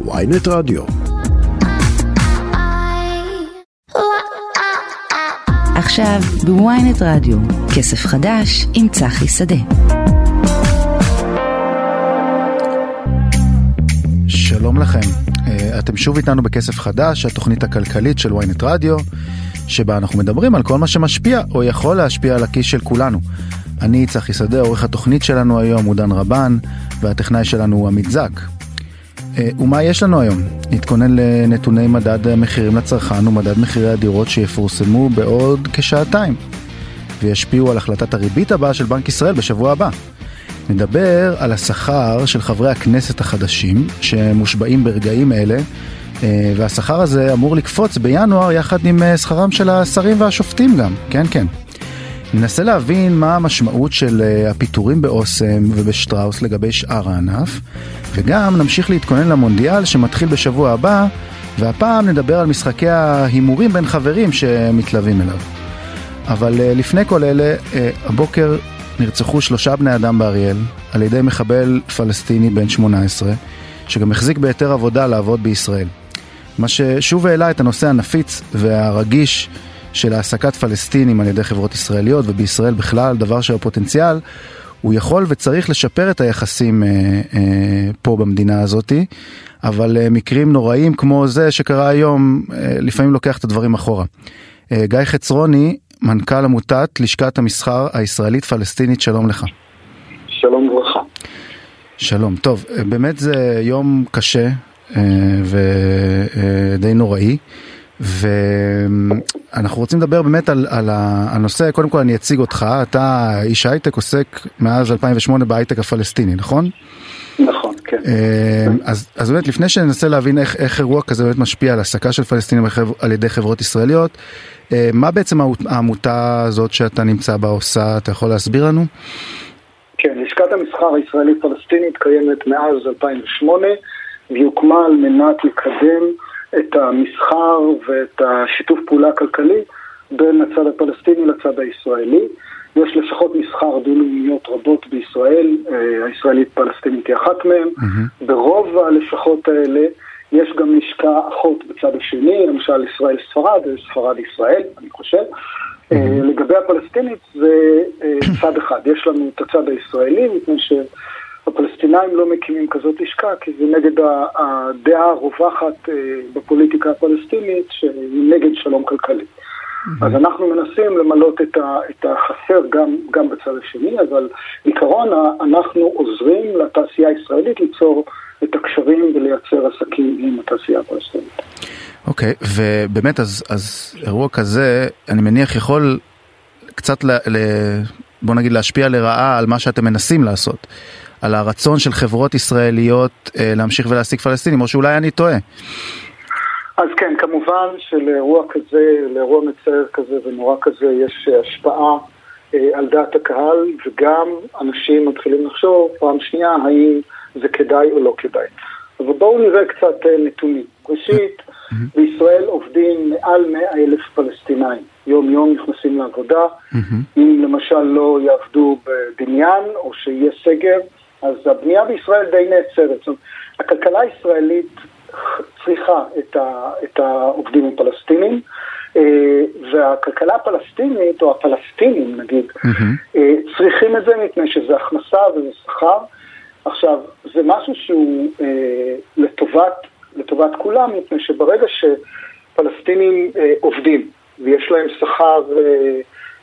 ויינט רדיו. עכשיו בוויינט רדיו, כסף חדש עם צחי שדה. שלום לכם, אה, אתם שוב איתנו בכסף חדש, התוכנית הכלכלית של ויינט רדיו, שבה אנחנו מדברים על כל מה שמשפיע או יכול להשפיע על הכיס של כולנו. אני צחי שדה, עורך התוכנית שלנו היום הוא דן רבן, והטכנאי שלנו הוא עמית זק. אה, ומה יש לנו היום? נתכונן לנתוני מדד המחירים לצרכן ומדד מחירי הדירות שיפורסמו בעוד כשעתיים, וישפיעו על החלטת הריבית הבאה של בנק ישראל בשבוע הבא. נדבר על השכר של חברי הכנסת החדשים שמושבעים ברגעים אלה, אה, והשכר הזה אמור לקפוץ בינואר יחד עם אה, שכרם של השרים והשופטים גם, כן כן. ננסה להבין מה המשמעות של אה, הפיטורים באוסם ובשטראוס לגבי שאר הענף, וגם נמשיך להתכונן למונדיאל שמתחיל בשבוע הבא, והפעם נדבר על משחקי ההימורים בין חברים שמתלווים אליו. אבל לפני כל אלה, הבוקר נרצחו שלושה בני אדם באריאל על ידי מחבל פלסטיני בן 18, שגם החזיק בהיתר עבודה לעבוד בישראל. מה ששוב העלה את הנושא הנפיץ והרגיש של העסקת פלסטינים על ידי חברות ישראליות ובישראל בכלל, דבר שהפוטנציאל הוא יכול וצריך לשפר את היחסים אה, אה, פה במדינה הזאתי, אבל אה, מקרים נוראים כמו זה שקרה היום, אה, לפעמים לוקח את הדברים אחורה. אה, גיא חצרוני, מנכ"ל עמותת לשכת המסחר הישראלית פלסטינית, שלום לך. שלום וברכה. שלום, טוב, אה, באמת זה יום קשה אה, ודי נוראי. ואנחנו רוצים לדבר באמת על, על הנושא, קודם כל אני אציג אותך, אתה איש הייטק, עוסק מאז 2008 בהייטק הפלסטיני, נכון? נכון, כן. אה, אז, אז באמת לפני שננסה להבין איך, איך אירוע כזה באמת משפיע על העסקה של פלסטינים על ידי חברות ישראליות, אה, מה בעצם העמותה הזאת שאתה נמצא בה עושה, אתה יכול להסביר לנו? כן, לשכת המסחר הישראלית פלסטינית קיימת מאז 2008 והיא הוקמה על מנת לקדם את המסחר ואת השיתוף פעולה הכלכלי בין הצד הפלסטיני לצד הישראלי. יש לשכות מסחר דו-לאומיות רבות בישראל, אה, הישראלית פלסטינית היא אחת מהן. Mm-hmm. ברוב הלשכות האלה יש גם לשכה אחות בצד השני, למשל ישראל ספרד וספרד ישראל, אני חושב. Mm-hmm. לגבי הפלסטינית זה אה, צד אחד, יש לנו את הצד הישראלי, מפני שהפלסטינאים לא מקימים כזאת לשכה, כי זה נגד הדעה הרווחת בפוליטיקה הפלסטינית, שהיא נגד שלום כלכלי. Mm-hmm. אז אנחנו מנסים למלות את, ה, את החסר גם, גם בצד השני, אבל בעיקרון אנחנו עוזרים לתעשייה הישראלית ליצור את הקשרים ולייצר עסקים עם התעשייה הפלסטינית. אוקיי, okay, ובאמת אז, אז אירוע כזה, אני מניח יכול קצת, ל, ל, בוא נגיד, להשפיע לרעה על מה שאתם מנסים לעשות. על הרצון של חברות ישראליות אה, להמשיך ולהעסיק פלסטינים, או שאולי אני טועה. אז כן, כמובן שלאירוע כזה, לאירוע מצער כזה ונורא כזה, יש השפעה אה, על דעת הקהל, וגם אנשים מתחילים לחשוב פעם שנייה האם זה כדאי או לא כדאי. אבל בואו נראה קצת אה, נתונים. ראשית, בישראל עובדים מעל 100 אלף פלסטינאים. יום יום נכנסים לעבודה. אם למשל לא יעבדו בבניין או שיהיה סגר, אז הבנייה בישראל די נעצרת. זאת אומרת, הכלכלה הישראלית צריכה את, ה, את העובדים הפלסטינים, אה, והכלכלה הפלסטינית, או הפלסטינים נגיד, mm-hmm. צריכים את זה מפני שזה הכנסה וזה שכר. עכשיו, זה משהו שהוא אה, לטובת, לטובת כולם, מפני שברגע שפלסטינים אה, עובדים ויש להם שכר אה,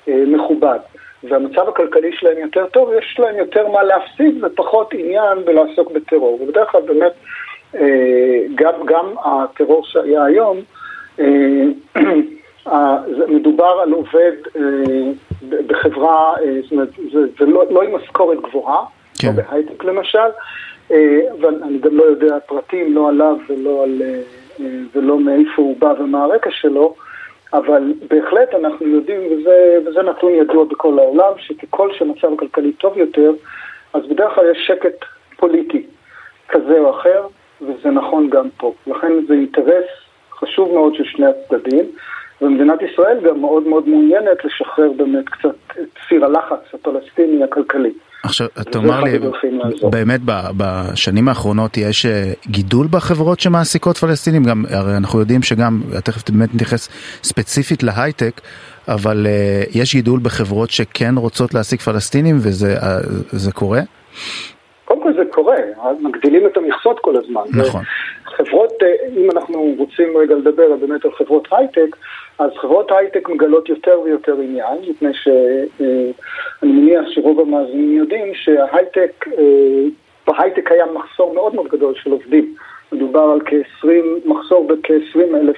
אה, מכובד, והמצב הכלכלי שלהם יותר טוב, יש להם יותר מה להפסיד ופחות עניין בלעסוק בטרור. ובדרך כלל באמת אה, גם, גם הטרור שהיה היום, אה, מדובר על עובד אה, בחברה, זאת אומרת, זה, זה לא, לא עם משכורת גבוהה, כן. לא בהייטק למשל, ואני גם לא יודע פרטים, לא עליו ולא, על, ולא מאיפה הוא בא ומה הרקע שלו, אבל בהחלט אנחנו יודעים, וזה, וזה נתון ידוע בכל העולם, שככל שהמצב הכלכלי טוב יותר, אז בדרך כלל יש שקט פוליטי כזה או אחר, וזה נכון גם פה. לכן זה אינטרס חשוב מאוד של שני הצדדים, ומדינת ישראל גם מאוד מאוד מעוניינת לשחרר באמת קצת את סיר הלחץ הפלסטיני הכלכלי. עכשיו, תאמר לי, באמת בשנים האחרונות יש אה, גידול בחברות שמעסיקות פלסטינים? גם, הרי אנחנו יודעים שגם, תכף באמת נתייחס ספציפית להייטק, אבל uh, יש גידול בחברות שכן רוצות להעסיק פלסטינים וזה uh, קורה? קודם כל זה קורה, מגדילים את המכסות כל הזמן. נכון. חברות, אם אנחנו רוצים רגע לדבר באמת על חברות הייטק, אז חברות הייטק מגלות יותר ויותר עניין, מפני שאני מניח שרוב המאזינים יודעים שההייטק, בהייטק קיים מחסור מאוד מאוד גדול של עובדים. מדובר על כ-20, מחסור בכ-20 אלף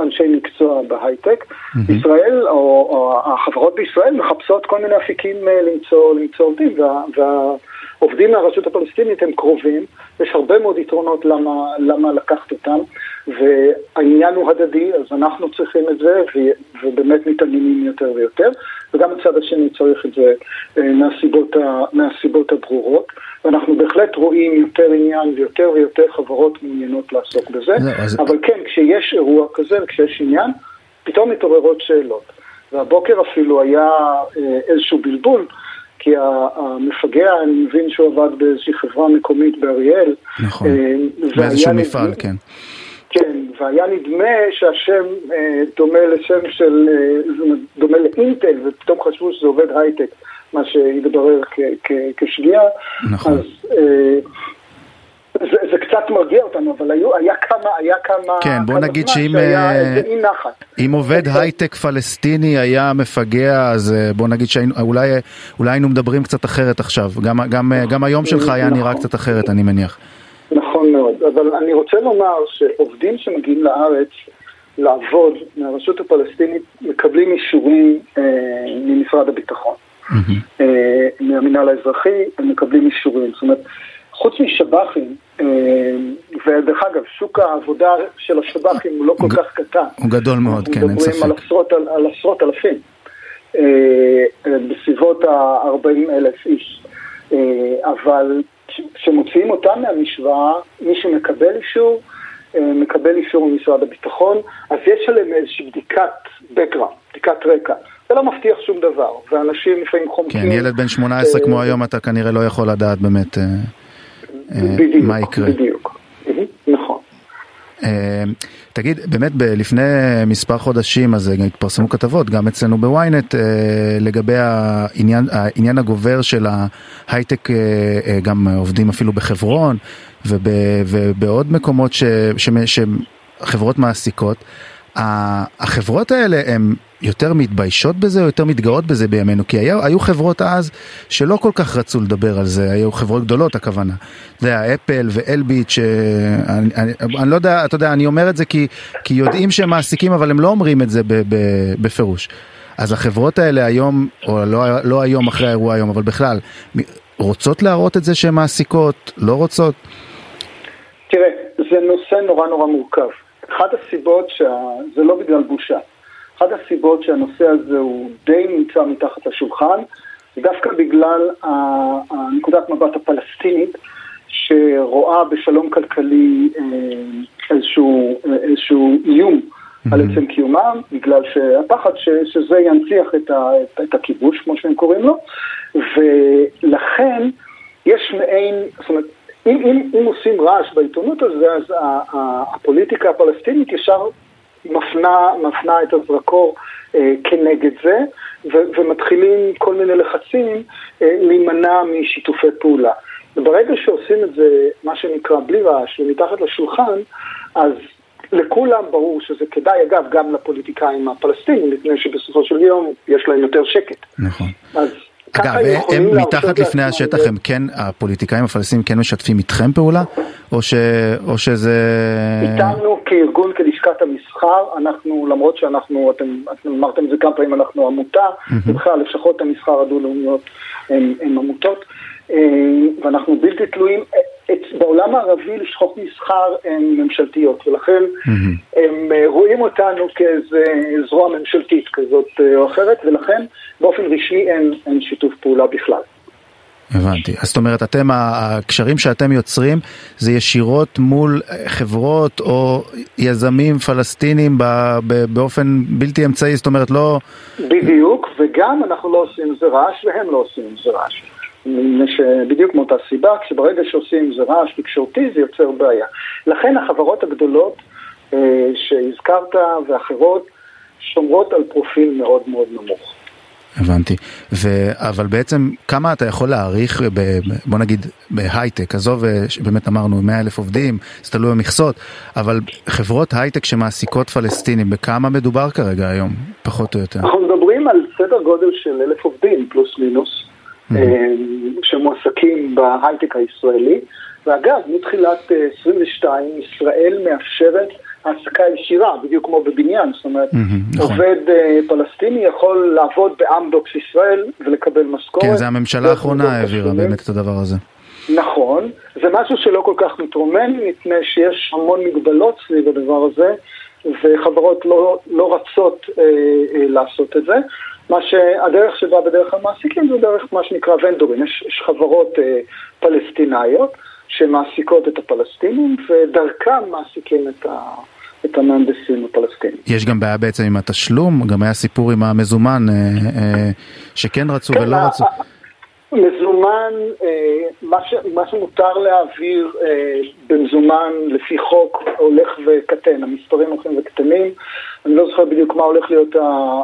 אנשי מקצוע בהייטק. Mm-hmm. ישראל, או, או החברות בישראל מחפשות כל מיני אפיקים למצוא, למצוא עובדים, וה, והעובדים מהרשות הפלסטינית הם קרובים, יש הרבה מאוד יתרונות למה, למה לקחת אותם. והעניין הוא הדדי, אז אנחנו צריכים את זה, ובאמת מתעניינים יותר ויותר, וגם הצד השני צריך את זה אה, מהסיבות, ה, מהסיבות הברורות, ואנחנו בהחלט רואים יותר עניין ויותר ויותר חברות מעוניינות לעסוק בזה, לא. אבל כן, כשיש אירוע כזה וכשיש עניין, פתאום מתעוררות שאלות. והבוקר אפילו היה אה, איזשהו בלבול, כי המפגע, אני מבין שהוא עבד באיזושהי חברה מקומית באריאל. נכון, באיזשהו מפעל, כן. כן, והיה נדמה שהשם אה, דומה לשם של, אה, דומה לאינטל, ופתאום חשבו שזה עובד הייטק, מה שהתברר כשגיאה. נכון. אז אה, זה, זה קצת מרגיע אותנו, אבל היו, היה כמה, היה כמה... כן, בוא נגיד שאם אה, אם עובד הייטק פלסטיני היה מפגע, אז אה, בוא נגיד שאולי היינו מדברים קצת אחרת עכשיו. גם, גם, גם היום שלך היה נראה נכון. קצת אחרת, אני מניח. נכון מאוד, אבל אני רוצה לומר שעובדים שמגיעים לארץ לעבוד מהרשות הפלסטינית מקבלים אישורים אה, ממשרד הביטחון. Mm-hmm. אה, מהמינהל האזרחי הם מקבלים אישורים. זאת אומרת, חוץ משב"חים, אה, ודרך אגב, שוק העבודה של השב"חים הוא לא כל כך קטן. הוא גדול מאוד, כן, אין ספק. אנחנו מדברים על עשרות, על, על עשרות אלפים, אה, אה בסביבות ה-40 אלף איש. אבל כשמוציאים אותם מהמשוואה, מי שמקבל אישור, מקבל אישור ממשרד הביטחון, אז יש עליהם איזושהי בדיקת background, בדיקת רקע. זה לא מבטיח שום דבר, ואנשים לפעמים חומקים. כן, ילד בן 18 כמו היום אתה כנראה לא יכול לדעת באמת בדיוק, מה יקרה. בדיוק, נכון. תגיד, באמת לפני מספר חודשים אז התפרסמו כתבות גם אצלנו בוויינט לגבי העניין, העניין הגובר של ההייטק, גם עובדים אפילו בחברון ובעוד מקומות שחברות מעסיקות. החברות האלה הן יותר מתביישות בזה או יותר מתגאות בזה בימינו כי היו, היו חברות אז שלא כל כך רצו לדבר על זה היו חברות גדולות הכוונה. זה היה אפל ואלביט שאני אני, אני לא יודע אתה יודע אני אומר את זה כי, כי יודעים שהם מעסיקים אבל הם לא אומרים את זה ב, ב, בפירוש. אז החברות האלה היום או לא, לא היום אחרי האירוע היום אבל בכלל רוצות להראות את זה שהן מעסיקות לא רוצות. תראה זה נושא נורא נורא מורכב. אחת הסיבות שזה לא בגלל בושה. אחת הסיבות שהנושא הזה הוא די נמצא מתחת לשולחן, זה דווקא בגלל נקודת מבט הפלסטינית, שרואה בשלום כלכלי אה, איזשהו, איזשהו איום mm-hmm. על עצם קיומם, בגלל שהפחד ש, שזה ינציח את, ה, את, את הכיבוש, כמו שהם קוראים לו, ולכן יש מעין, זאת אומרת, אם, אם, אם עושים רעש בעיתונות הזה, אז הפוליטיקה הפלסטינית ישר מפנה, מפנה את הזרקור אה, כנגד זה, ו, ומתחילים כל מיני לחצים אה, להימנע משיתופי פעולה. וברגע שעושים את זה, מה שנקרא, בלי רעש ומתחת לשולחן, אז לכולם ברור שזה כדאי, אגב, גם לפוליטיקאים הפלסטינים, מפני שבסופו של יום יש להם יותר שקט. נכון. אז אגב, הם מתחת לפני השטח, הם כן, הפוליטיקאים הפלסטינים כן משתפים איתכם פעולה? או, ש, או שזה... איתנו כארגון, כלשכת המסחר, אנחנו, למרות שאנחנו, אתם, אתם אמרתם את זה כמה פעמים, אנחנו עמותה, בכלל לשכות המסחר הדו-לאומיות הן עמותות, אה, ואנחנו בלתי תלויים. בעולם הערבי לשכות מסחר הן ממשלתיות, ולכן הם אה, רואים אותנו כאיזה זרוע ממשלתית כזאת אה, או אחרת, ולכן באופן רשמי אין, אין שיתוף פעולה בכלל. הבנתי. אז זאת אומרת, אתם, הקשרים שאתם יוצרים זה ישירות מול חברות או יזמים פלסטינים באופן בלתי אמצעי, זאת אומרת לא... בדיוק, וגם אנחנו לא עושים זה רעש והם לא עושים זה רעש. בדיוק מאותה סיבה, כשברגע שעושים זה רעש תקשורתי זה יוצר בעיה. לכן החברות הגדולות אה, שהזכרת ואחרות שומרות על פרופיל מאוד מאוד נמוך. הבנתי, ו... אבל בעצם כמה אתה יכול להעריך, ב... בוא נגיד בהייטק, עזוב, אה, באמת אמרנו 100 אלף עובדים, זה תלוי במכסות, אבל חברות הייטק שמעסיקות פלסטינים, בכמה מדובר כרגע היום, פחות או יותר? אנחנו מדברים על סדר גודל של אלף עובדים, פלוס מינוס, mm-hmm. שמועסקים בהייטק הישראלי, ואגב, מתחילת 22 אה, ישראל מאפשרת העסקה ישירה, בדיוק כמו בבניין, זאת אומרת, mm-hmm, עובד uh, פלסטיני יכול לעבוד באמדוקס ישראל ולקבל משכורת. כן, זה הממשלה האחרונה העבירה באמת את הדבר הזה. נכון, זה משהו שלא כל כך מתרומם, מפני שיש המון מגבלות סביב הדבר הזה, וחברות לא, לא רצות אה, אה, לעשות את זה. מה שהדרך שבה בדרך כלל מעסיקים זה דרך מה שנקרא ונדורים, יש, יש חברות אה, פלסטינאיות שמעסיקות את הפלסטינים ודרכם מעסיקים את ה... את המהנדסים הפלסטינים. יש גם בעיה בעצם עם התשלום, גם היה סיפור עם המזומן אה, אה, שכן רצו כן, ולא רצו. מזומן, אה, מה, ש, מה שמותר להעביר במזומן לפי חוק הולך וקטן, המספרים הולכים וקטנים. אני לא זוכר בדיוק מה הולך להיות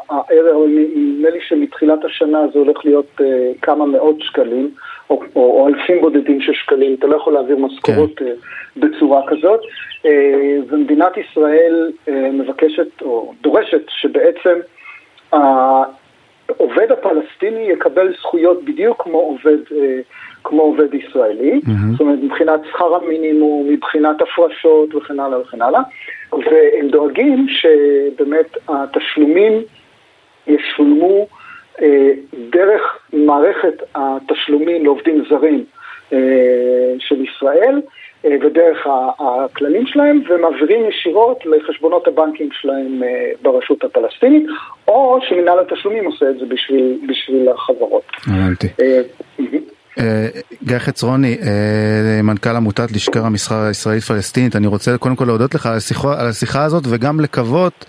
הערב, אבל נדמה לי שמתחילת השנה זה הולך להיות כמה מאות שקלים. או, או, או אלפים בודדים של שקלים, אתה לא יכול להעביר משכורות כן. אה, בצורה כזאת. אה, ומדינת ישראל אה, מבקשת או דורשת שבעצם העובד הפלסטיני יקבל זכויות בדיוק כמו עובד, כמו עובד ישראלי, mm-hmm. זאת אומרת מבחינת שכר המינימום, מבחינת הפרשות וכן הלאה וכן הלאה, והם דואגים שבאמת התשלומים ישולמו דרך מערכת התשלומים לעובדים זרים אה, של ישראל אה, ודרך הכללים שלהם ומעבירים ישירות לחשבונות הבנקים שלהם ברשות הפלסטינית או שמנהל התשלומים עושה את זה בשביל, בשביל החברות. הבנתי. גיא חצרוני, מנכ"ל עמותת לשכר המסחר הישראלית פלסטינית, אני רוצה קודם כל להודות לך על השיחה, על השיחה הזאת וגם לקוות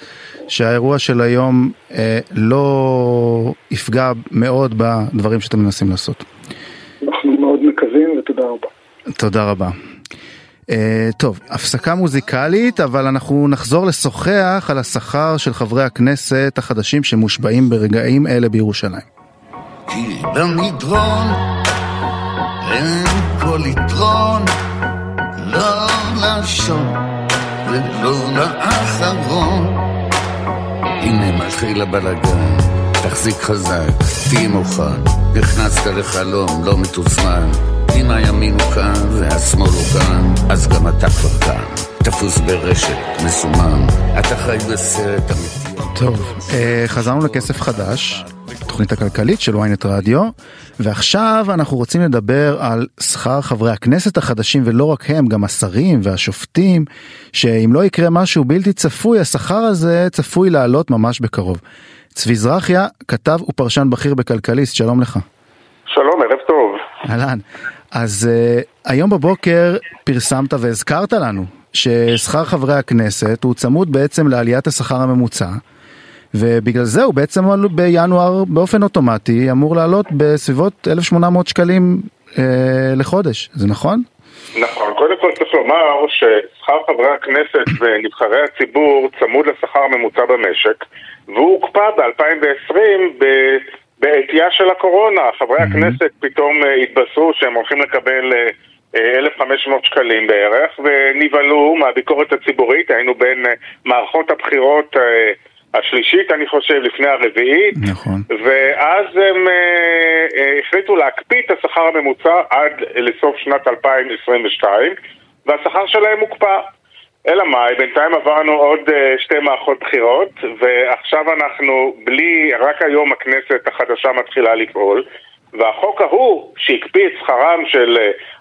שהאירוע של היום אה, לא יפגע מאוד בדברים שאתם מנסים לעשות. אנחנו מאוד מקווים ותודה רבה. תודה רבה. Uh, טוב, הפסקה מוזיקלית, אבל אנחנו נחזור לשוחח על השכר של חברי הכנסת החדשים שמושבעים ברגעים אלה בירושלים. כי במדרון אין כל יתרון, לא לשון ולא לאחרון. הנה מתחיל הבלאגן, תחזיק חזק, תהי מוכן, נכנסת לחלום לא מתוזמן, אם הימין הוא כאן והשמאל הוא כאן, אז גם אתה כבר כאן, תפוס ברשת, מסומם, אתה חי בסרט אמיתי. טוב, אה, חזרנו לכסף חדש, התוכנית הכלכלית של ynet רדיו, ועכשיו אנחנו רוצים לדבר על שכר חברי הכנסת החדשים ולא רק הם, גם השרים והשופטים, שאם לא יקרה משהו בלתי צפוי, השכר הזה צפוי לעלות ממש בקרוב. צבי זרחיה, כתב ופרשן בכיר בכלכליסט, שלום לך. שלום, ערב טוב. אהלן. אז uh, היום בבוקר פרסמת והזכרת לנו ששכר חברי הכנסת הוא צמוד בעצם לעליית השכר הממוצע. ובגלל זה הוא בעצם בינואר באופן אוטומטי אמור לעלות בסביבות 1,800 שקלים אה, לחודש, זה נכון? נכון, קודם כל צריך לומר ששכר חברי הכנסת ונבחרי הציבור צמוד לשכר הממוצע במשק והוא הוקפא ב-2020 בעטייה של הקורונה. חברי mm-hmm. הכנסת פתאום אה, התבשרו שהם הולכים לקבל 1,500 אה, שקלים בערך ונבהלו מהביקורת הציבורית, היינו בין מערכות הבחירות השלישית, אני חושב, לפני הרביעית. נכון. ואז הם אה, אה, החליטו להקפיא את השכר הממוצע עד לסוף שנת 2022, והשכר שלהם הוקפא. אלא מאי, בינתיים עברנו עוד אה, שתי מערכות בחירות, ועכשיו אנחנו בלי, רק היום הכנסת החדשה מתחילה לפעול, והחוק ההוא שהקפיא את שכרם של,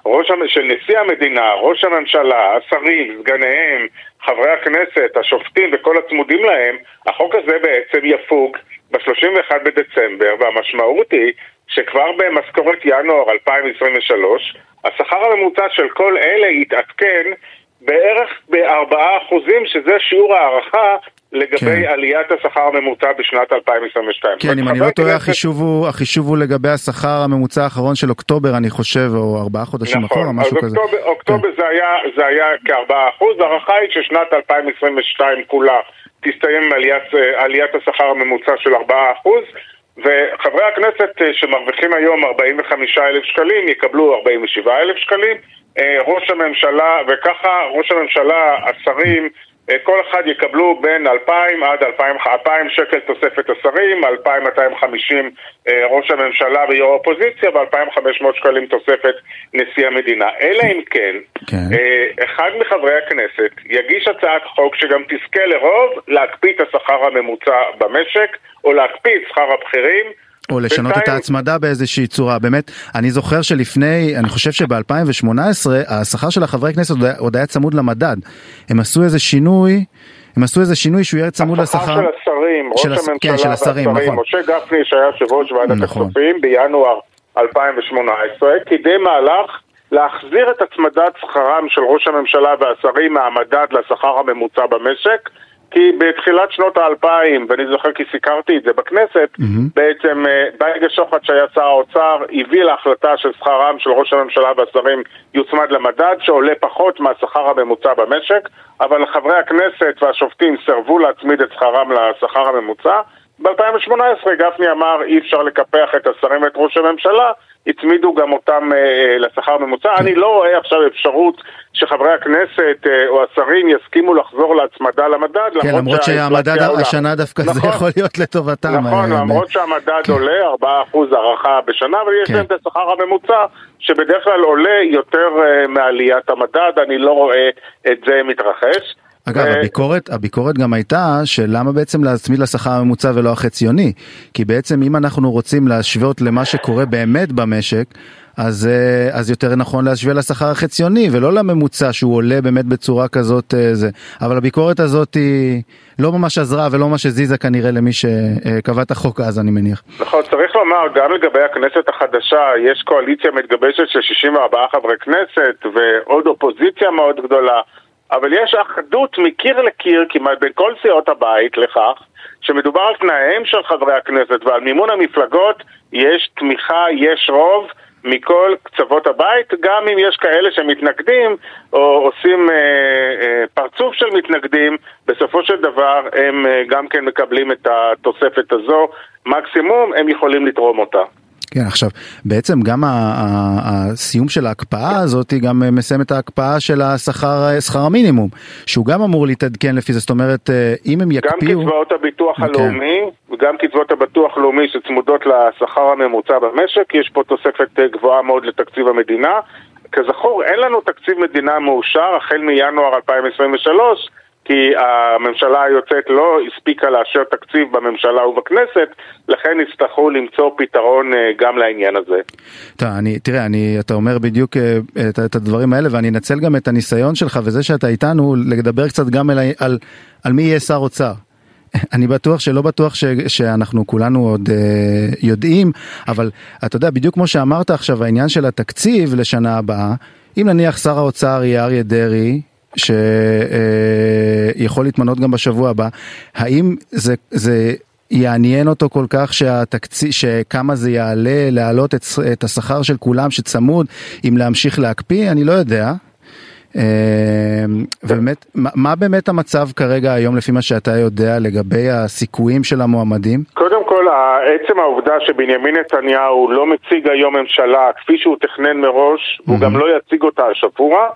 אה, של נשיא המדינה, ראש הממשלה, השרים, סגניהם, חברי הכנסת, השופטים וכל הצמודים להם, החוק הזה בעצם יפוג ב-31 בדצמבר, והמשמעות היא שכבר במשכורת ינואר 2023, השכר הממוצע של כל אלה יתעדכן בערך ב-4% אחוזים, שזה שיעור הערכה לגבי כן. עליית השכר הממוצע בשנת 2022. כן, אם אני לא טועה, החישוב הוא, החישוב הוא לגבי השכר הממוצע האחרון של אוקטובר, אני חושב, או ארבעה חודשים אחורה, נכון, משהו אז כזה. כן. אוקטובר, אוקטובר זה היה, זה היה כ-4 אחוז, ההערכה היא ששנת 2022 כולה תסתיים עליית, עליית השכר הממוצע של 4 אחוז, וחברי הכנסת אה, שמרוויחים היום 45 אלף שקלים יקבלו 47 אלף שקלים, אה, ראש הממשלה, וככה ראש הממשלה, השרים, כל אחד יקבלו בין 2,000 עד 2,000, 2,000 שקל תוספת השרים, 2,250 אה, ראש הממשלה ויו"ר האופוזיציה ו-2,500 שקלים תוספת נשיא המדינה. אלא אם כן, כן. אה, אחד מחברי הכנסת יגיש הצעת חוק שגם תזכה לרוב להקפיא את השכר הממוצע במשק, או להקפיא את שכר הבכירים. או לשנות את בינתיים- ההצמדה באיזושהי צורה. באמת, אני זוכר שלפני, אני חושב שב-2018, השכר של החברי כנסת עוד היה- עוד היה צמוד למדד. הם עשו איזה שינוי, הם עשו איזה שינוי שהוא יהיה צמוד לשכר. השכר של השרים, ראש של הס- הממשלה כן, של השרים, והשרים, נכון. משה גפני שהיה יושב ראש ועדת נכון. הכספים בינואר 2018, קידם מהלך להחזיר את הצמדת שכרם של ראש הממשלה והשרים מהמדד לשכר הממוצע במשק כי בתחילת שנות האלפיים, ואני זוכר כי סיקרתי את זה בכנסת, מהמם. בעצם אה, בייגה שוחט שהיה שר האוצר הביא להחלטה ששכרם של ראש הממשלה והשרים יוצמד למדד שעולה פחות מהשכר הממוצע במשק, אבל חברי הכנסת והשופטים סירבו להצמיד את שכרם לשכר הממוצע. ב-2018 גפני אמר אי אפשר לקפח את השרים ואת ראש הממשלה, הצמידו גם אותם אה, אה, לשכר הממוצע. אני לא רואה עכשיו אפשרות שחברי הכנסת אה, או השרים יסכימו לחזור להצמדה למדד, כן, למרות שהמדד. השנה דווקא זה נכון. יכול להיות לטובתם. נכון, אה, למרות שהמדד עולה 4% הערכה בשנה, אבל יש כן. להם את השכר הממוצע, שבדרך כלל עולה יותר אה, מעליית המדד, אני לא רואה את זה מתרחש. אגב, ו- הביקורת, הביקורת גם הייתה שלמה בעצם להצמיד לשכר הממוצע ולא החציוני? כי בעצם אם אנחנו רוצים להשוות למה שקורה באמת במשק, אז, אה, אז יותר נכון להשווה לשכר החציוני ולא לממוצע שהוא עולה באמת בצורה כזאת אה, זה. אבל הביקורת הזאת היא לא ממש עזרה ולא ממש הזיזה כנראה למי שקבע את החוק אז אני מניח. נכון, צריך לומר, גם לגבי הכנסת החדשה, יש קואליציה מתגבשת של 64 חברי כנסת ועוד אופוזיציה מאוד גדולה, אבל יש אחדות מקיר לקיר כמעט בין כל סיעות הבית לכך שמדובר על תנאיהם של חברי הכנסת ועל מימון המפלגות יש תמיכה, יש רוב מכל קצוות הבית, גם אם יש כאלה שמתנגדים או עושים אה, אה, פרצוף של מתנגדים, בסופו של דבר הם אה, גם כן מקבלים את התוספת הזו, מקסימום הם יכולים לתרום אותה. כן, עכשיו, בעצם גם הסיום של ההקפאה הזאת גם מסיים את ההקפאה של השכר, שכר המינימום, שהוא גם אמור להתעדכן לפי זה, זאת אומרת, אה, אם הם גם יקפיאו... קצבאות הביטוח כן. הלאומי וגם קצבאות הביטוח הלאומי שצמודות לשכר הממוצע במשק, יש פה תוספת אה, גבוהה מאוד לתקציב המדינה. כזכור, אין לנו תקציב מדינה מאושר החל מינואר 2023 כי הממשלה היוצאת לא הספיקה לאשר תקציב בממשלה ובכנסת, לכן יצטרכו למצוא פתרון אה, גם לעניין הזה. טוב, אני, תראה, אני, אתה אומר בדיוק אה, את, את הדברים האלה ואני אנצל גם את הניסיון שלך וזה שאתה איתנו לדבר קצת גם על, על, על מי יהיה שר אוצר. אני בטוח שלא בטוח ש, שאנחנו כולנו עוד אה, יודעים, אבל אתה יודע, בדיוק כמו שאמרת עכשיו, העניין של התקציב לשנה הבאה, אם נניח שר האוצר יהיה אריה דרעי, שיכול להתמנות גם בשבוע הבא, האם זה, זה יעניין אותו כל כך שהתקציב, שכמה זה יעלה להעלות את, את השכר של כולם שצמוד, אם להמשיך להקפיא, אני לא יודע. אה, ובאמת, מה, מה באמת המצב כרגע היום לפי מה שאתה יודע לגבי הסיכויים של המועמדים? קודם כל, עצם העובדה שבנימין נתניהו לא מציג היום ממשלה כפי שהוא תכנן מראש, הוא גם לא יציג אותה השבוע,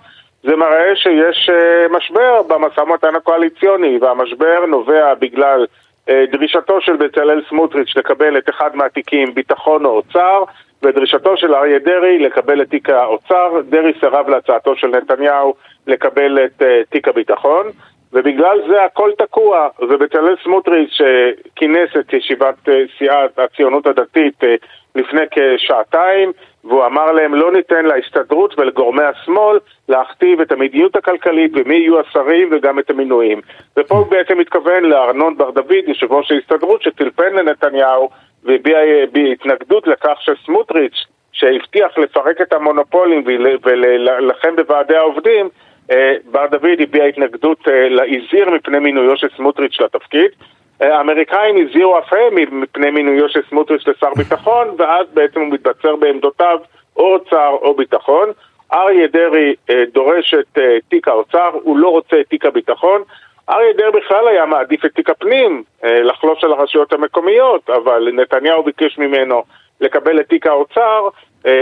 זה מראה שיש אה, משבר במשא ומתן הקואליציוני, והמשבר נובע בגלל אה, דרישתו של בצלאל סמוטריץ' לקבל את אחד מהתיקים ביטחון או אוצר, ודרישתו של אריה דרעי לקבל את תיק האוצר, דרעי סירב להצעתו של נתניהו לקבל את uh, תיק הביטחון, ובגלל זה הכל תקוע, ובצלאל סמוטריץ' שכינס את ישיבת סיעת הציונות הדתית לפני כשעתיים, והוא אמר להם לא ניתן להסתדרות ולגורמי השמאל להכתיב את המדיניות הכלכלית ומי יהיו השרים וגם את המינויים. ופה הוא בעצם מתכוון לארנון בר דוד, יושב ראש ההסתדרות, שטלפן לנתניהו והביע התנגדות לכך שסמוטריץ', שהבטיח לפרק את המונופולים ולהילחם בוועדי העובדים, בר דוד הביע התנגדות, הזהיר מפני מינויו של סמוטריץ' לתפקיד. האמריקאים הזהירו אף הם מפני מינויו של סמוטריץ' לשר ביטחון, ואז בעצם הוא מתבצר בעמדותיו או אוצר או ביטחון. אריה דרעי דורש את תיק האוצר, הוא לא רוצה את תיק הביטחון. אריה דרעי בכלל היה מעדיף את תיק הפנים, לחלוש על הרשויות המקומיות, אבל נתניהו ביקש ממנו לקבל את תיק האוצר, אה,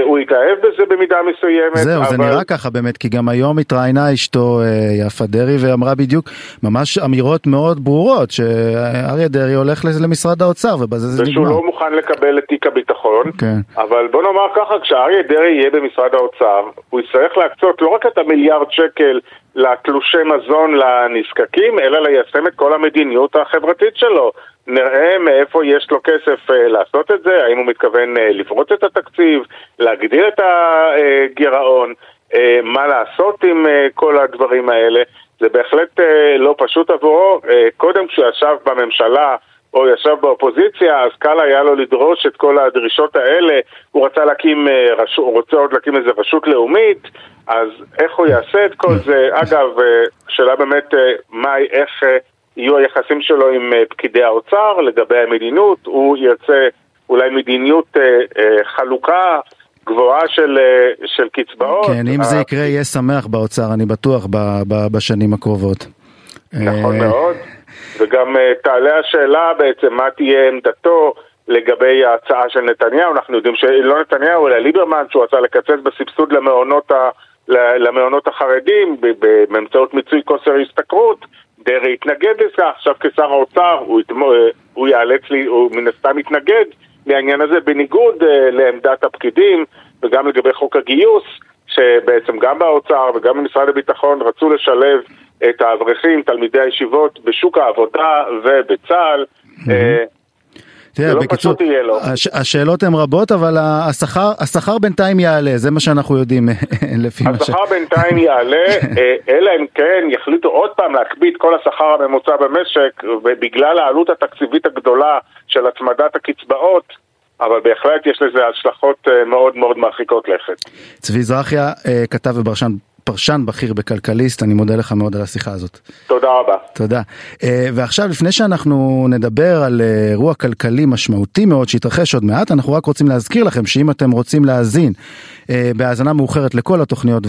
הוא התאהב בזה במידה מסוימת. זהו, אבל... זה נראה ככה באמת, כי גם היום התראיינה אשתו אה, יפה דרעי ואמרה בדיוק ממש אמירות מאוד ברורות, שאריה דרעי הולך למשרד האוצר ובזה זה נגמר. ושהוא לא מוכן לקבל את תיק הביטחון, כן. אבל בוא נאמר ככה, כשאריה דרעי יהיה במשרד האוצר, הוא יצטרך להקצות לא רק את המיליארד שקל לתלושי מזון לנזקקים, אלא ליישם את כל המדיניות החברתית שלו. נראה מאיפה יש לו כסף uh, לעשות את זה, האם הוא מתכוון לפרוץ את התקציב, להגדיל את הגירעון, uh, מה לעשות עם uh, כל הדברים האלה. זה בהחלט uh, לא פשוט עבורו. קודם כשהוא ישב בממשלה או ישב באופוזיציה, אז קל היה לו לדרוש את כל הדרישות האלה. הוא רצה להקים. הוא רוצה עוד להקים איזה רשות לאומית, אז איך הוא יעשה את כל זה? אגב, שאלה באמת, מה, איך... יהיו היחסים שלו עם אה, פקידי האוצר לגבי המדיניות, הוא ירצה אולי מדיניות אה, אה, חלוקה גבוהה של, אה, של קצבאות. כן, אם זה יקרה יהיה שמח באוצר, אני בטוח, ב, ב, בשנים הקרובות. נכון אה... מאוד, וגם אה, תעלה השאלה בעצם מה תהיה עמדתו לגבי ההצעה של נתניהו, אנחנו יודעים שלא נתניהו אלא ליברמן שהוא רצה לקצץ בסבסוד למעונות, ה, למעונות החרדים באמצעות מיצוי כושר השתכרות דרעי התנגד לזה, עכשיו כשר האוצר הוא, הוא ייאלץ, לי, הוא מן הסתם יתנגד לעניין הזה בניגוד uh, לעמדת הפקידים וגם לגבי חוק הגיוס, שבעצם גם באוצר וגם במשרד הביטחון רצו לשלב את האברכים, תלמידי הישיבות, בשוק העבודה ובצה"ל. Mm-hmm. תראה, לא בקיצור, הש, השאלות הן רבות, אבל השכר, השכר בינתיים יעלה, זה מה שאנחנו יודעים לפי מה ש... השכר בינתיים יעלה, אה, אלא אם כן יחליטו עוד פעם להקפיא את כל השכר הממוצע במשק, ובגלל העלות התקציבית הגדולה של הצמדת הקצבאות, אבל בהחלט יש לזה השלכות אה, מאוד מאוד מרחיקות לכת. צבי זרחיה, אה, כתב ופרשן פרשן בכיר בכלכליסט, אני מודה לך מאוד על השיחה הזאת. תודה רבה. תודה. אה, ועכשיו, לפני שאנחנו נדבר על אה, אירוע כלכלי משמעותי מאוד שהתרחש עוד מעט, אנחנו רק רוצים להזכיר לכם שאם אתם רוצים להאזין בהאזנה מאוחרת לכל התוכניות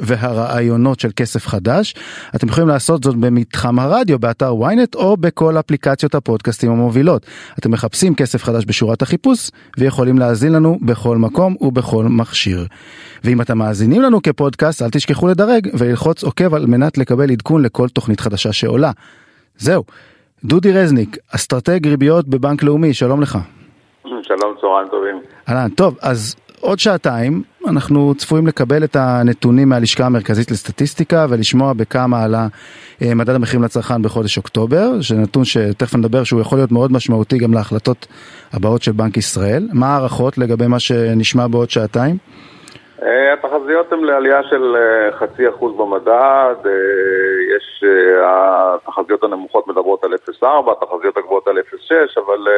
והרעיונות של כסף חדש, אתם יכולים לעשות זאת במתחם הרדיו, באתר ynet או בכל אפליקציות הפודקאסטים המובילות. אתם מחפשים כסף חדש בשורת החיפוש ויכולים להאזין לנו בכל מקום ובכל מכשיר. ואם אתם מאזינים לנו כפודקאסט, אל תשכחו לדרג וללחוץ עוקב על מנת לקבל עדכון לכל תוכנית חדשה שעולה. זהו. דודי רזניק, אסטרטג ריביות בבנק לאומי, שלום לך. שלום, צהריים טובים. אהלן, טוב, אז עוד שעתיים אנחנו צפויים לקבל את הנתונים מהלשכה המרכזית לסטטיסטיקה ולשמוע בכמה עלה אה, מדד המחירים לצרכן בחודש אוקטובר, שנתון שתכף נדבר שהוא יכול להיות מאוד משמעותי גם להחלטות הבאות של בנק ישראל. מה ההערכות לגבי מה שנשמע בעוד שעתיים? אה, התחזיות הן לעלייה של אה, חצי אחוז במדד, יש, התחזיות הנמוכות מדברות על 0.4, התחזיות הגבוהות על 0.6, אבל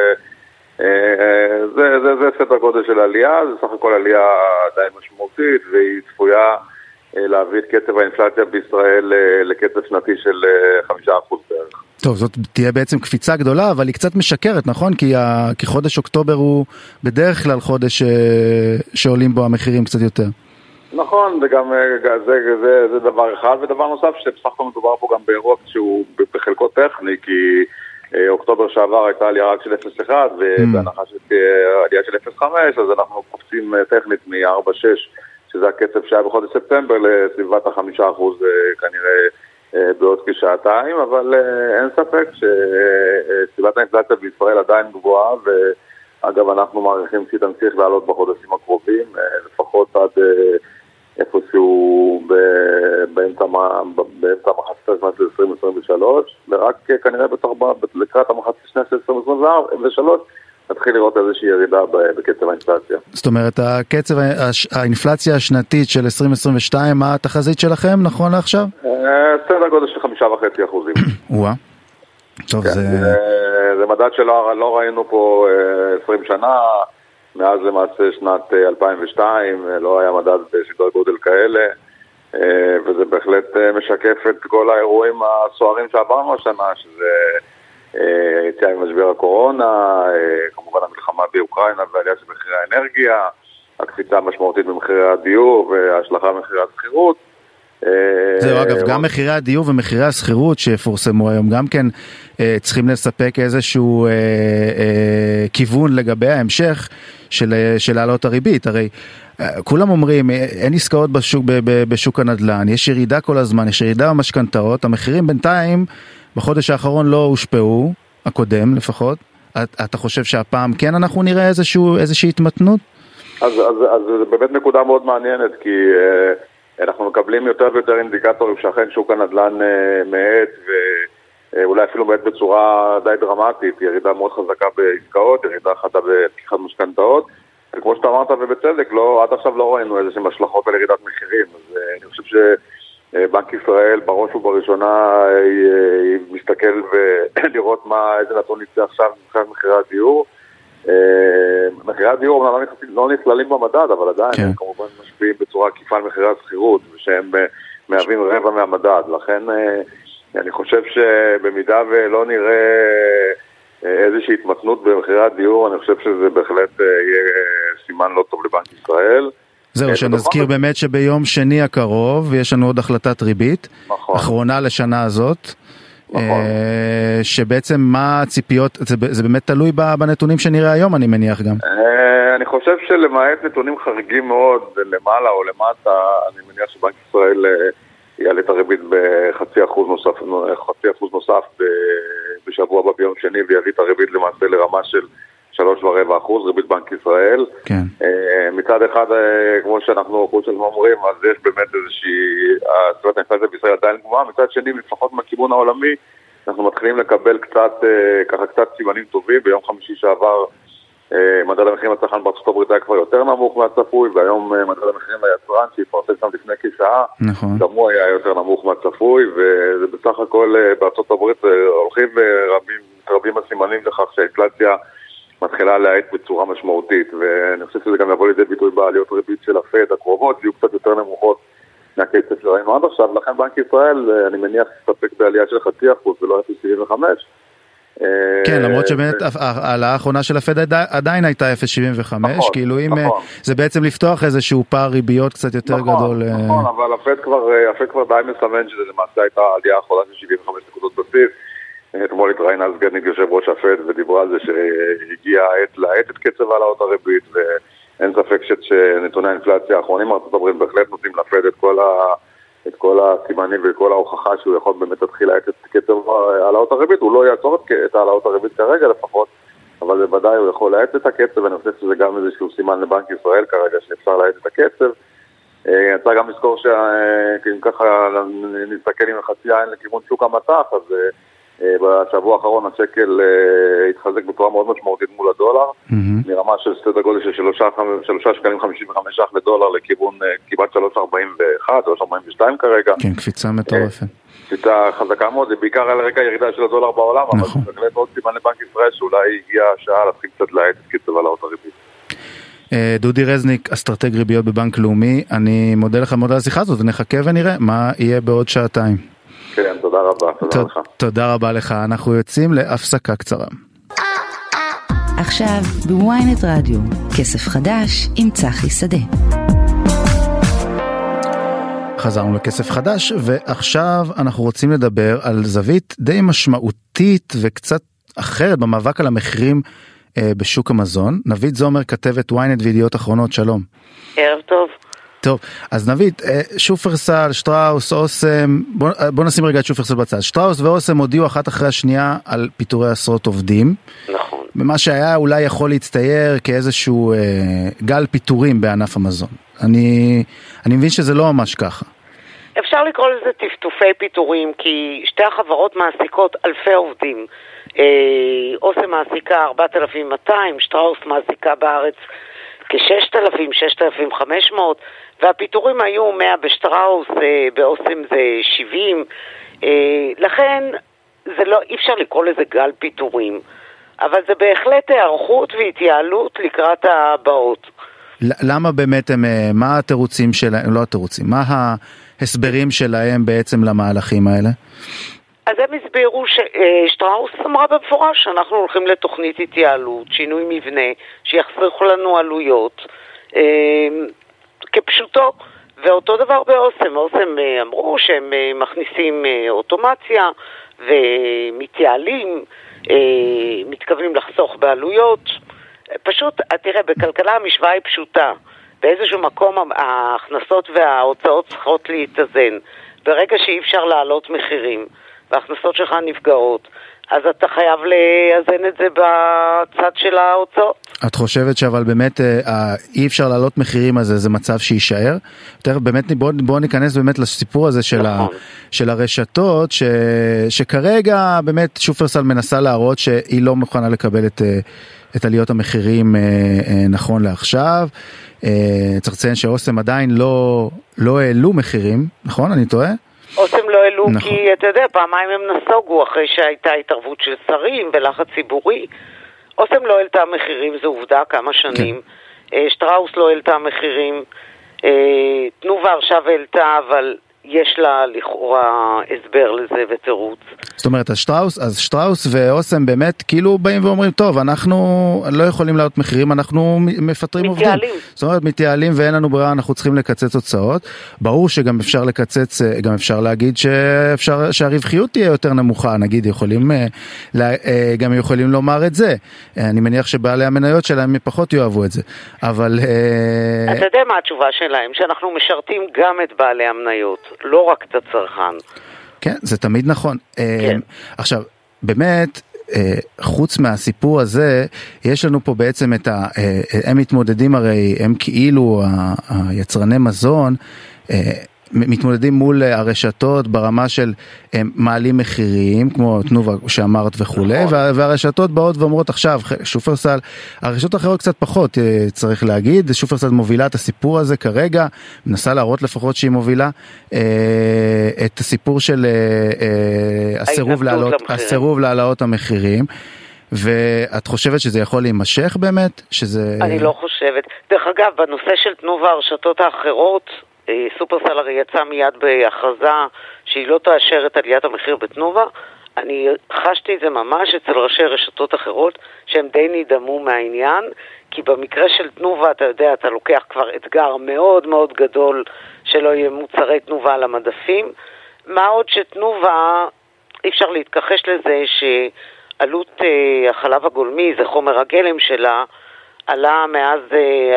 זה, זה, זה סדר גודל של עלייה, זה סך הכל עלייה די משמעותית והיא צפויה להביא את קצב האינפלציה בישראל לקצב שנתי של 5% בערך. טוב, זאת תהיה בעצם קפיצה גדולה, אבל היא קצת משקרת, נכון? כי, ה... כי חודש אוקטובר הוא בדרך כלל חודש ש... אה, שעולים בו המחירים קצת יותר. נכון, וגם אה, זה, זה, זה, דבר אחד, ודבר נוסף שבסך הכל מדובר פה גם באירוע שהוא בחלקו טכני, כי אה, אוקטובר שעבר הייתה עלייה רק של 0.1, ובהנחה mm. שתהיה עלייה של 0.5, אז אנחנו קופצים טכנית מ-4.6, שזה הקצב שהיה בחודש ספטמבר, לסביבת ה-5% כנראה. אה, בעוד כשעתיים, אבל אה, אין ספק שסביבת האינפלציה בישראל עדיין גבוהה, ואגב אנחנו מעריכים שהיא תמשיך לעלות בחודשים הקרובים, אה, לפחות עד איפשהו באמצע המחצית השנה של 2023, ורק כנראה לקראת המחצית השנה של 2023 נתחיל לראות איזושהי ירידה בקצב האינפלציה. זאת אומרת, הקצב, האינפלציה השנתית של 2022, מה התחזית שלכם נכון לעכשיו? אה, סדר גודל של חמישה וחצי אחוזים. וואה. טוב, כן, זה... זה מדד שלא לא ראינו פה 20 אה, שנה, מאז למעשה שנת 2002, אה, לא היה מדד בסדרי גודל כאלה. וזה בהחלט משקף את כל האירועים הסוערים שעברנו השנה, שזה יציאה ממשבר הקורונה, כמובן המלחמה באוקראינה ועלייה של מחירי האנרגיה, הקפיצה המשמעותית במחירי הדיור וההשלכה במחירי השכירות. זהו, אגב, גם מחירי הדיור ומחירי השכירות שיפורסמו היום גם כן אה, צריכים לספק איזשהו אה, אה, כיוון לגבי ההמשך של, של העלות הריבית. הרי כולם אומרים, אין עסקאות בשוק, בשוק הנדל"ן, יש ירידה כל הזמן, יש ירידה במשכנתאות, המחירים בינתיים בחודש האחרון לא הושפעו, הקודם לפחות. אתה חושב שהפעם כן אנחנו נראה איזשהו, איזושהי התמתנות? אז, זה באמת נקודה מאוד מעניינת, כי... Uh... אנחנו מקבלים יותר ויותר אינדיקטורים שאכן שוק הנדל"ן אה, מאט ואולי אפילו מאט בצורה די דרמטית, ירידה מאוד חזקה בעסקאות, ירידה חדה בפתיחת משכנתאות וכמו שאתה אמרת ובצדק, לא, עד עכשיו לא ראינו איזה שהם השלכות על ירידת מחירים אז אה, אני חושב שבנק ישראל בראש ובראשונה אה, מסתכל ולראות מה, איזה נתון יצא עכשיו מבחינת מחירי הדיור אה, מחירי הדיור לא, לא נכללים במדד, אבל עדיין כן. הם כמובן משפיעים בצורה עקיפה על מחירי השכירות, ושהם אה, מהווים רבע מהמדד. לכן אה, אני חושב שבמידה ולא נראה איזושהי התמתנות במחירי הדיור, אני חושב שזה בהחלט יהיה סימן לא טוב לבנק ישראל. זהו, שנזכיר באמת שביום שני הקרוב יש לנו עוד החלטת ריבית, נכון. אחרונה לשנה הזאת. נכון. אה, שבעצם מה הציפיות, זה, זה באמת תלוי בנתונים שנראה היום אני מניח גם. אה, אני חושב שלמעט נתונים חריגים מאוד למעלה או למטה, אני מניח שבנק ישראל אה, יעלה את הריבית בחצי אחוז נוסף, חצי אחוז נוסף בשבוע הבא ביום שני ויביא את הריבית למעשה לרמה של שלוש ורבע אחוז, ריבית בנק ישראל. כן. מצד אחד, כמו שאנחנו, כמו שאנחנו אומרים, אז יש באמת איזושהי, זאת האינפלציה בישראל עדיין גבוהה, מצד שני, לפחות מהכיוון העולמי, אנחנו מתחילים לקבל קצת, אה, ככה קצת סימנים טובים. ביום חמישי שעבר אה, מדד המחירים לצרכן בארצות הברית היה כבר יותר נמוך מהצפוי, והיום אה, מדד המחירים ליצרן שהתפרסם שם לפני כשעה, נכון. גם הוא היה יותר נמוך מהצפוי, וזה בסך הכל בארצות הברית הולכים ורבים, מתרבים הסימנים לכך שהאינפלציה מתחילה להאט בצורה משמעותית, ואני חושב שזה גם יבוא לידי ביטוי בעליות ריבית של הפד הקרובות, יהיו קצת יותר נמוכות. מהכסף שראינו עד עכשיו, לכן בנק ישראל, אה, אני מניח, יסתפק בעלייה של חצי אחוז ולא 0.75. אה, כן, למרות שבאמת ההעלאה האחרונה של הפד עדיין הייתה 0.75, נכון, כאילו אם אה, נכון. זה בעצם לפתוח איזשהו פער ריביות קצת יותר נכון, גדול. נכון, אבל הפד כבר, הפד כבר די מסמן שזה למעשה הייתה עלייה האחרונה של 75 נקודות בסיס. אתמול התראיינה סגנית יושב ראש הפד ודיברה על זה שהגיעה העת להאט את קצב העלאות הריבית. אין ספק שנתוני האינפלציה האחרונים מארצות הברית בהחלט נותנים לפד את כל, ה, את כל הסימנים ואת כל ההוכחה שהוא יכול באמת להתחיל להאט את קצב העלאות הריבית, הוא לא יעצור את העלאות הריבית כרגע לפחות, אבל בוודאי הוא יכול להאט את הקצב, ואני חושב שזה גם איזשהו סימן לבנק ישראל כרגע שאפשר להאט את הקצב. אה, צריך גם לזכור שאם ככה נסתכל עם חצי עין לכיוון שוק המטח, אז אה, אה, בשבוע האחרון השקל אה, התחזק בצורה מאוד משמעותית מול הדולר, מרמה של סדר גודל של שלושה שקלים חמישים וחמש ש"ח לדולר לכיוון אה, כמעט שלוש ארבעים ואחת, שלוש ארבעים ושתיים כרגע. כן, קפיצה מטורפת. קפיצה חזקה מאוד, זה בעיקר על רקע ירידה של הדולר בעולם, נכון. אבל זה בהחלט עוד סימן לבנק ישראל שאולי הגיעה השעה להתחיל קצת להאט את קצב העלאות הריבית. דודי רזניק, אסטרטג ריביות בבנק לאומי, אני מודה לך מאוד על השיחה הזאת ונחכה ונראה מה יהיה בעוד שעתיים. כן, תודה רבה, תודה לך. תודה רבה לך, אנחנו יוצאים להפסקה קצרה. עכשיו ב ynet רדיו, כסף חדש עם צחי שדה. חזרנו לכסף חדש ועכשיו אנחנו רוצים לדבר על זווית די משמעותית וקצת אחרת במאבק על המחירים אה, בשוק המזון. נבית זומר כתבת ynet וידיעות אחרונות שלום. ערב טוב. טוב, אז נבית, אה, שופרסל, שטראוס, אוסם, בוא, אה, בוא נשים רגע את שופרסל בצד. שטראוס ואוסם הודיעו אחת אחרי השנייה על פיטורי עשרות עובדים. נכון. במה שהיה אולי יכול להצטייר כאיזשהו אה, גל פיטורים בענף המזון. אני, אני מבין שזה לא ממש ככה. אפשר לקרוא לזה טפטופי פיטורים, כי שתי החברות מעסיקות אלפי עובדים. אה, אוסם מעסיקה 4,200, שטראוס מעסיקה בארץ כ-6,000, 6,500, והפיטורים היו 100 בשטראוס, אה, באוסם זה 70, אה, לכן זה לא, אי אפשר לקרוא לזה גל פיטורים, אבל זה בהחלט היערכות והתייעלות לקראת הבאות. למה באמת הם, אה, מה התירוצים שלהם, לא התירוצים, מה ההסברים שלהם בעצם למהלכים האלה? אז הם הסבירו ששטראוס אמרה במפורש שאנחנו הולכים לתוכנית התייעלות, שינוי מבנה, שיחסכו לנו עלויות, אה, כפשוטו. ואותו דבר באוסם, אוסם אה, אמרו שהם אה, מכניסים אוטומציה ומתייעלים, מתכוונים לחסוך בעלויות. פשוט, תראה, בכלכלה המשוואה היא פשוטה. באיזשהו מקום ההכנסות וההוצאות צריכות להתאזן. ברגע שאי אפשר להעלות מחירים, וההכנסות שלך נפגעות, אז אתה חייב לאזן את זה בצד של ההוצאות. את חושבת שאבל באמת אה, אי אפשר להעלות מחירים הזה, זה מצב שיישאר? תכף באמת בואו בוא ניכנס באמת לסיפור הזה של, נכון. ה, של הרשתות, ש, שכרגע באמת שופרסל מנסה להראות שהיא לא מוכנה לקבל את, אה, את עליות המחירים אה, נכון לעכשיו. צריך לציין שאוסם עדיין לא, לא העלו מחירים, נכון? אני טועה? אוסם לא נכון. כי, אתה יודע, פעמיים הם נסוגו אחרי שהייתה התערבות של שרים ולחץ ציבורי. אוסם לא העלתה מחירים, זו עובדה, כמה שנים. כן. אה, שטראוס לא העלתה מחירים. אה, תנובה עכשיו העלתה, אבל יש לה לכאורה הסבר לזה ותירוץ. זאת אומרת, אז שטראוס, אז שטראוס ואוסם באמת כאילו באים ואומרים, טוב, אנחנו לא יכולים להעלות מחירים, אנחנו מפטרים עובדים. מתייעלים. זאת אומרת, מתייעלים ואין לנו ברירה, אנחנו צריכים לקצץ הוצאות. ברור שגם אפשר לקצץ, גם אפשר להגיד שאפשר, שהרווחיות תהיה יותר נמוכה, נגיד, יכולים, אה, אה, גם יכולים לומר את זה. אני מניח שבעלי המניות שלהם פחות יאהבו את זה, אבל... אה, אתה יודע מה התשובה שלהם? שאנחנו משרתים גם את בעלי המניות. לא רק את הצרכן. כן, זה תמיד נכון. אה, כן. עכשיו, באמת, אה, חוץ מהסיפור הזה, יש לנו פה בעצם את ה... אה, הם מתמודדים הרי, הם כאילו היצרני מזון. מתמודדים מול אה, הרשתות ברמה של הם מעלים מחירים, כמו תנובה שאמרת וכולי, נכון. והרשתות באות ואומרות עכשיו, שופרסל, הרשתות האחרות קצת פחות אה, צריך להגיד, שופרסל מובילה את הסיפור הזה כרגע, מנסה להראות לפחות שהיא מובילה אה, את הסיפור של הסירוב להעלות, הסירוב להעלאות המחירים. ואת חושבת שזה יכול להימשך באמת? שזה... אני לא חושבת. דרך אגב, בנושא של תנובה, הרשתות האחרות, אה, סופרסל הרי יצא מיד בהכרזה שהיא לא תאשר את עליית המחיר בתנובה. אני חשתי את זה ממש אצל ראשי רשתות אחרות שהם די נדהמו מהעניין, כי במקרה של תנובה, אתה יודע, אתה לוקח כבר אתגר מאוד מאוד גדול שלא יהיה מוצרי תנובה על המדפים. מה עוד שתנובה, אי אפשר להתכחש לזה שעלות אה, החלב הגולמי, זה חומר הגלם שלה, עלה מאז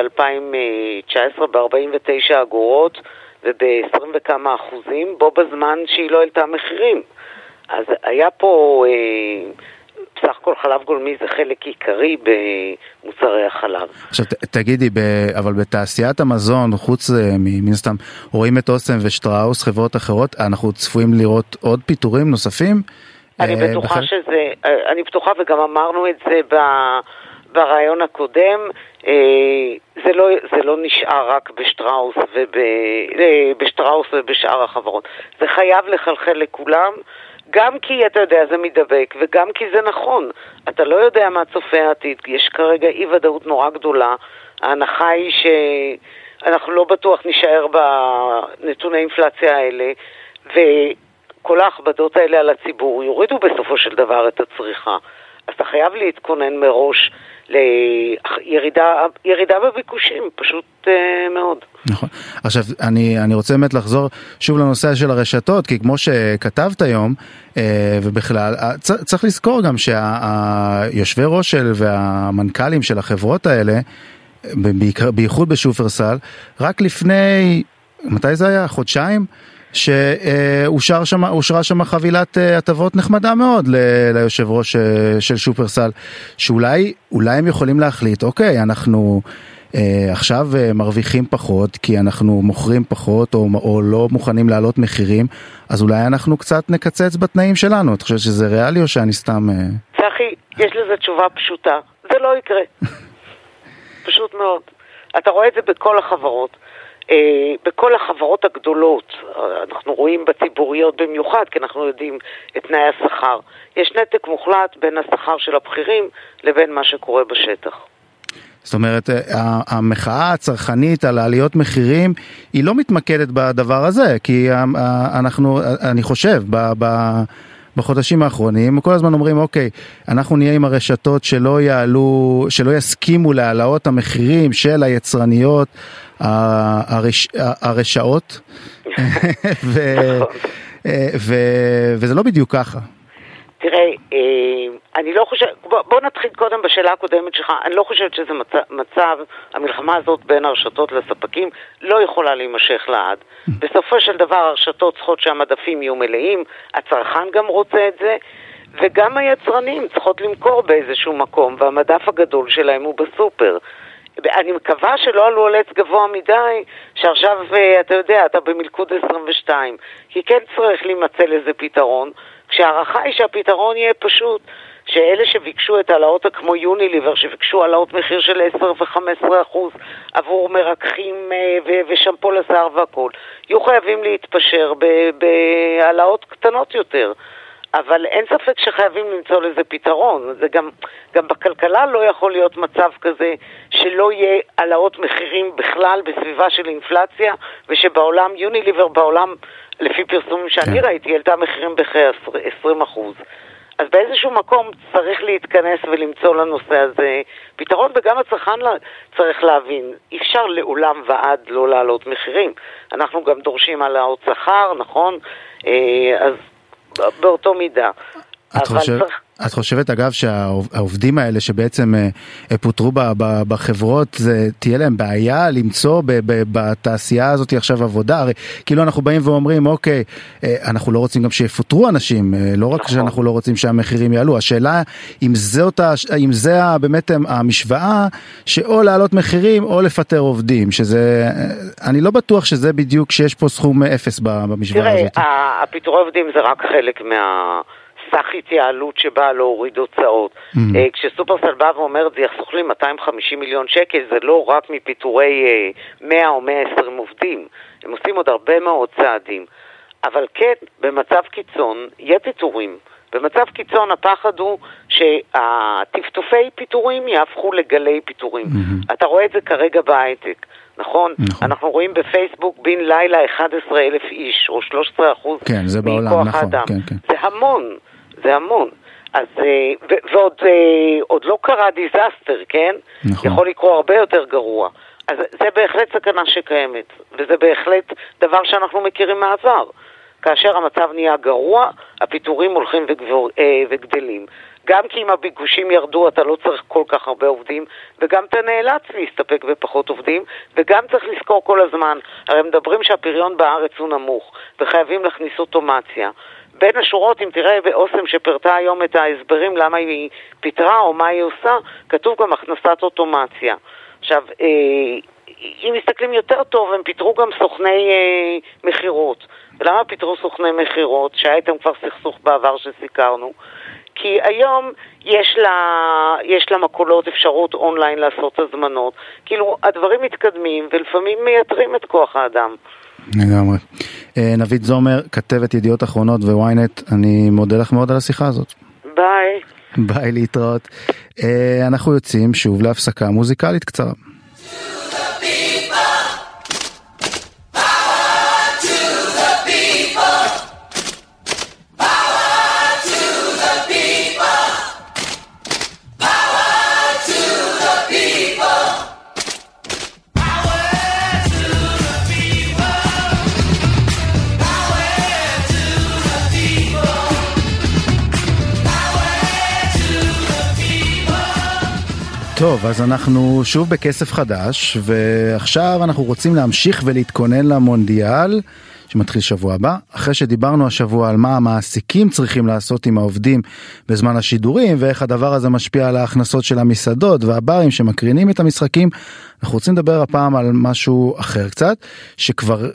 2019 ב-49 אגורות וב-20 וכמה אחוזים, בו בזמן שהיא לא העלתה מחירים. אז היה פה, אה, בסך הכל חלב גולמי זה חלק עיקרי במוצרי החלב. עכשיו ת, תגידי, ב, אבל בתעשיית המזון, חוץ אה, מן הסתם, רואים את אוסם ושטראוס, חברות אחרות, אנחנו צפויים לראות עוד פיטורים נוספים? אני אה, בטוחה בכלל... שזה, אה, אני בטוחה וגם אמרנו את זה ב... ברעיון הקודם, אה, זה לא, זה לא נשאר רק בשטראוס, וב, אה, בשטראוס ובשאר החברות. זה חייב לחלחל לכולם, גם כי אתה יודע זה מידבק, וגם כי זה נכון. אתה לא יודע מה צופה העתיד, יש כרגע אי ודאות נורא גדולה. ההנחה היא שאנחנו לא בטוח נישאר בנתוני האינפלציה האלה, וכל ההכבדות האלה על הציבור יורידו בסופו של דבר את הצריכה. אז אתה חייב להתכונן מראש לירידה בביקושים, פשוט uh, מאוד. נכון. עכשיו, אני, אני רוצה באמת לחזור שוב לנושא של הרשתות, כי כמו שכתבת היום, uh, ובכלל, uh, צ, צריך לזכור גם שהיושבי ראש של והמנכ"לים של החברות האלה, בייחוד בשופרסל, רק לפני, מתי זה היה? חודשיים? שאושרה שם, שם חבילת אה, הטבות נחמדה מאוד ליושב ראש אה, של שופרסל, שאולי הם יכולים להחליט, אוקיי, אנחנו אה, עכשיו מרוויחים פחות כי אנחנו מוכרים פחות או, או לא מוכנים להעלות מחירים, אז אולי אנחנו קצת נקצץ בתנאים שלנו. את חושבת שזה ריאלי או שאני סתם... צחי, יש לזה תשובה פשוטה, זה לא יקרה. פשוט מאוד. אתה רואה את זה בכל החברות. אה, בכל החברות הגדולות, אנחנו רואים בציבוריות במיוחד, כי אנחנו יודעים את תנאי השכר. יש נתק מוחלט בין השכר של הבכירים לבין מה שקורה בשטח. זאת אומרת, המחאה הצרכנית על עליות מחירים היא לא מתמקדת בדבר הזה, כי אנחנו, אני חושב, ב, ב, בחודשים האחרונים, כל הזמן אומרים, אוקיי, אנחנו נהיה עם הרשתות שלא יעלו, שלא יסכימו להעלאות המחירים של היצרניות הרש, הרשעות, ו, ו, וזה לא בדיוק ככה. תראה, אה, אני לא חושבת, בוא, בוא נתחיל קודם בשאלה הקודמת שלך, אני לא חושבת שזה מצב, מצב, המלחמה הזאת בין הרשתות לספקים לא יכולה להימשך לעד. בסופו של דבר הרשתות צריכות שהמדפים יהיו מלאים, הצרכן גם רוצה את זה, וגם היצרנים צריכות למכור באיזשהו מקום, והמדף הגדול שלהם הוא בסופר. אני מקווה שלא עלו על עץ גבוה מדי, שעכשיו, אה, אתה יודע, אתה במלכוד 22. כי כן צריך להימצא לזה פתרון, כשההערכה היא שהפתרון יהיה פשוט. שאלה שביקשו את העלאות כמו יוניליבר, שביקשו העלאות מחיר של 10 ו-15 אחוז עבור מרככים אה, ושמפו לשיער והכול, יהיו חייבים להתפשר בהעלאות קטנות יותר. אבל אין ספק שחייבים למצוא לזה פתרון. זה גם, גם בכלכלה לא יכול להיות מצב כזה שלא יהיה העלאות מחירים בכלל בסביבה של אינפלציה, ושבעולם, יוניליבר בעולם, לפי פרסומים שאני כן. ראיתי, העלתה מחירים בכ-20 אחוז. אז באיזשהו מקום צריך להתכנס ולמצוא לנושא הזה פתרון, וגם הצרכן צריך להבין, אי אפשר לעולם ועד לא להעלות מחירים. אנחנו גם דורשים העלאות שכר, נכון? אה, אז באותו מידה. את, חושב. את חושבת אגב שהעובדים האלה שבעצם אה, פוטרו בחברות, זה תהיה להם בעיה למצוא בתעשייה הזאת עכשיו עבודה? הרי כאילו אנחנו באים ואומרים אוקיי, אה, אנחנו לא רוצים גם שיפוטרו אנשים, אה, לא רק נכון. שאנחנו לא רוצים שהמחירים יעלו, השאלה אם, זאת, אם זה באמת המשוואה שאו להעלות מחירים או לפטר עובדים, שזה, אני לא בטוח שזה בדיוק שיש פה סכום אפס במשוואה תראה, הזאת. תראה, הפיטורי עובדים זה רק חלק מה... סך התייעלות שבאה להוריד הוצאות. Mm. hmm כשסופרסל בא ואומר זה יחסוך לי 250 מיליון שקל, זה לא רק מפיטורי 100 אה, או 120 עובדים, הם עושים עוד הרבה מאוד צעדים. אבל כן, במצב קיצון יהיה פיטורים. במצב קיצון הפחד הוא שהטפטופי פיטורים יהפכו לגלי פיטורים. Mm-hmm. אתה רואה את זה כרגע בהייטק, נכון? נכון? אנחנו רואים בפייסבוק בן לילה 11 אלף איש, או 13 אחוז כן, מכוח נכון, האדם. כן, כן. זה המון. זה המון. אז, אה, ו- ועוד אה, עוד לא קרה disaster, כן? נכון. יכול לקרות הרבה יותר גרוע. אז זה בהחלט סכנה שקיימת, וזה בהחלט דבר שאנחנו מכירים מהעבר. כאשר המצב נהיה גרוע, הפיטורים הולכים וגבור, אה, וגדלים. גם כי אם הביקושים ירדו אתה לא צריך כל כך הרבה עובדים, וגם אתה נאלץ להסתפק בפחות עובדים, וגם צריך לזכור כל הזמן, הרי מדברים שהפריון בארץ הוא נמוך, וחייבים להכניס אוטומציה. בין השורות, אם תראה באוסם שפירטה היום את ההסברים למה היא פיטרה או מה היא עושה, כתוב גם הכנסת אוטומציה. עכשיו, אה, אם מסתכלים יותר טוב, הם פיטרו גם סוכני אה, מכירות. ולמה פיטרו סוכני מכירות, שהיה איתם כבר סכסוך בעבר שסיקרנו? כי היום יש, לה, יש למקולות אפשרות אונליין לעשות הזמנות. כאילו, הדברים מתקדמים ולפעמים מייתרים את כוח האדם. לגמרי. אה, נבית זומר, כתבת ידיעות אחרונות וויינט, אני מודה לך מאוד על השיחה הזאת. ביי. ביי, להתראות. אה, אנחנו יוצאים שוב להפסקה מוזיקלית קצרה. טוב, אז אנחנו שוב בכסף חדש, ועכשיו אנחנו רוצים להמשיך ולהתכונן למונדיאל, שמתחיל שבוע הבא. אחרי שדיברנו השבוע על מה המעסיקים צריכים לעשות עם העובדים בזמן השידורים, ואיך הדבר הזה משפיע על ההכנסות של המסעדות והברים שמקרינים את המשחקים, אנחנו רוצים לדבר הפעם על משהו אחר קצת, שכבר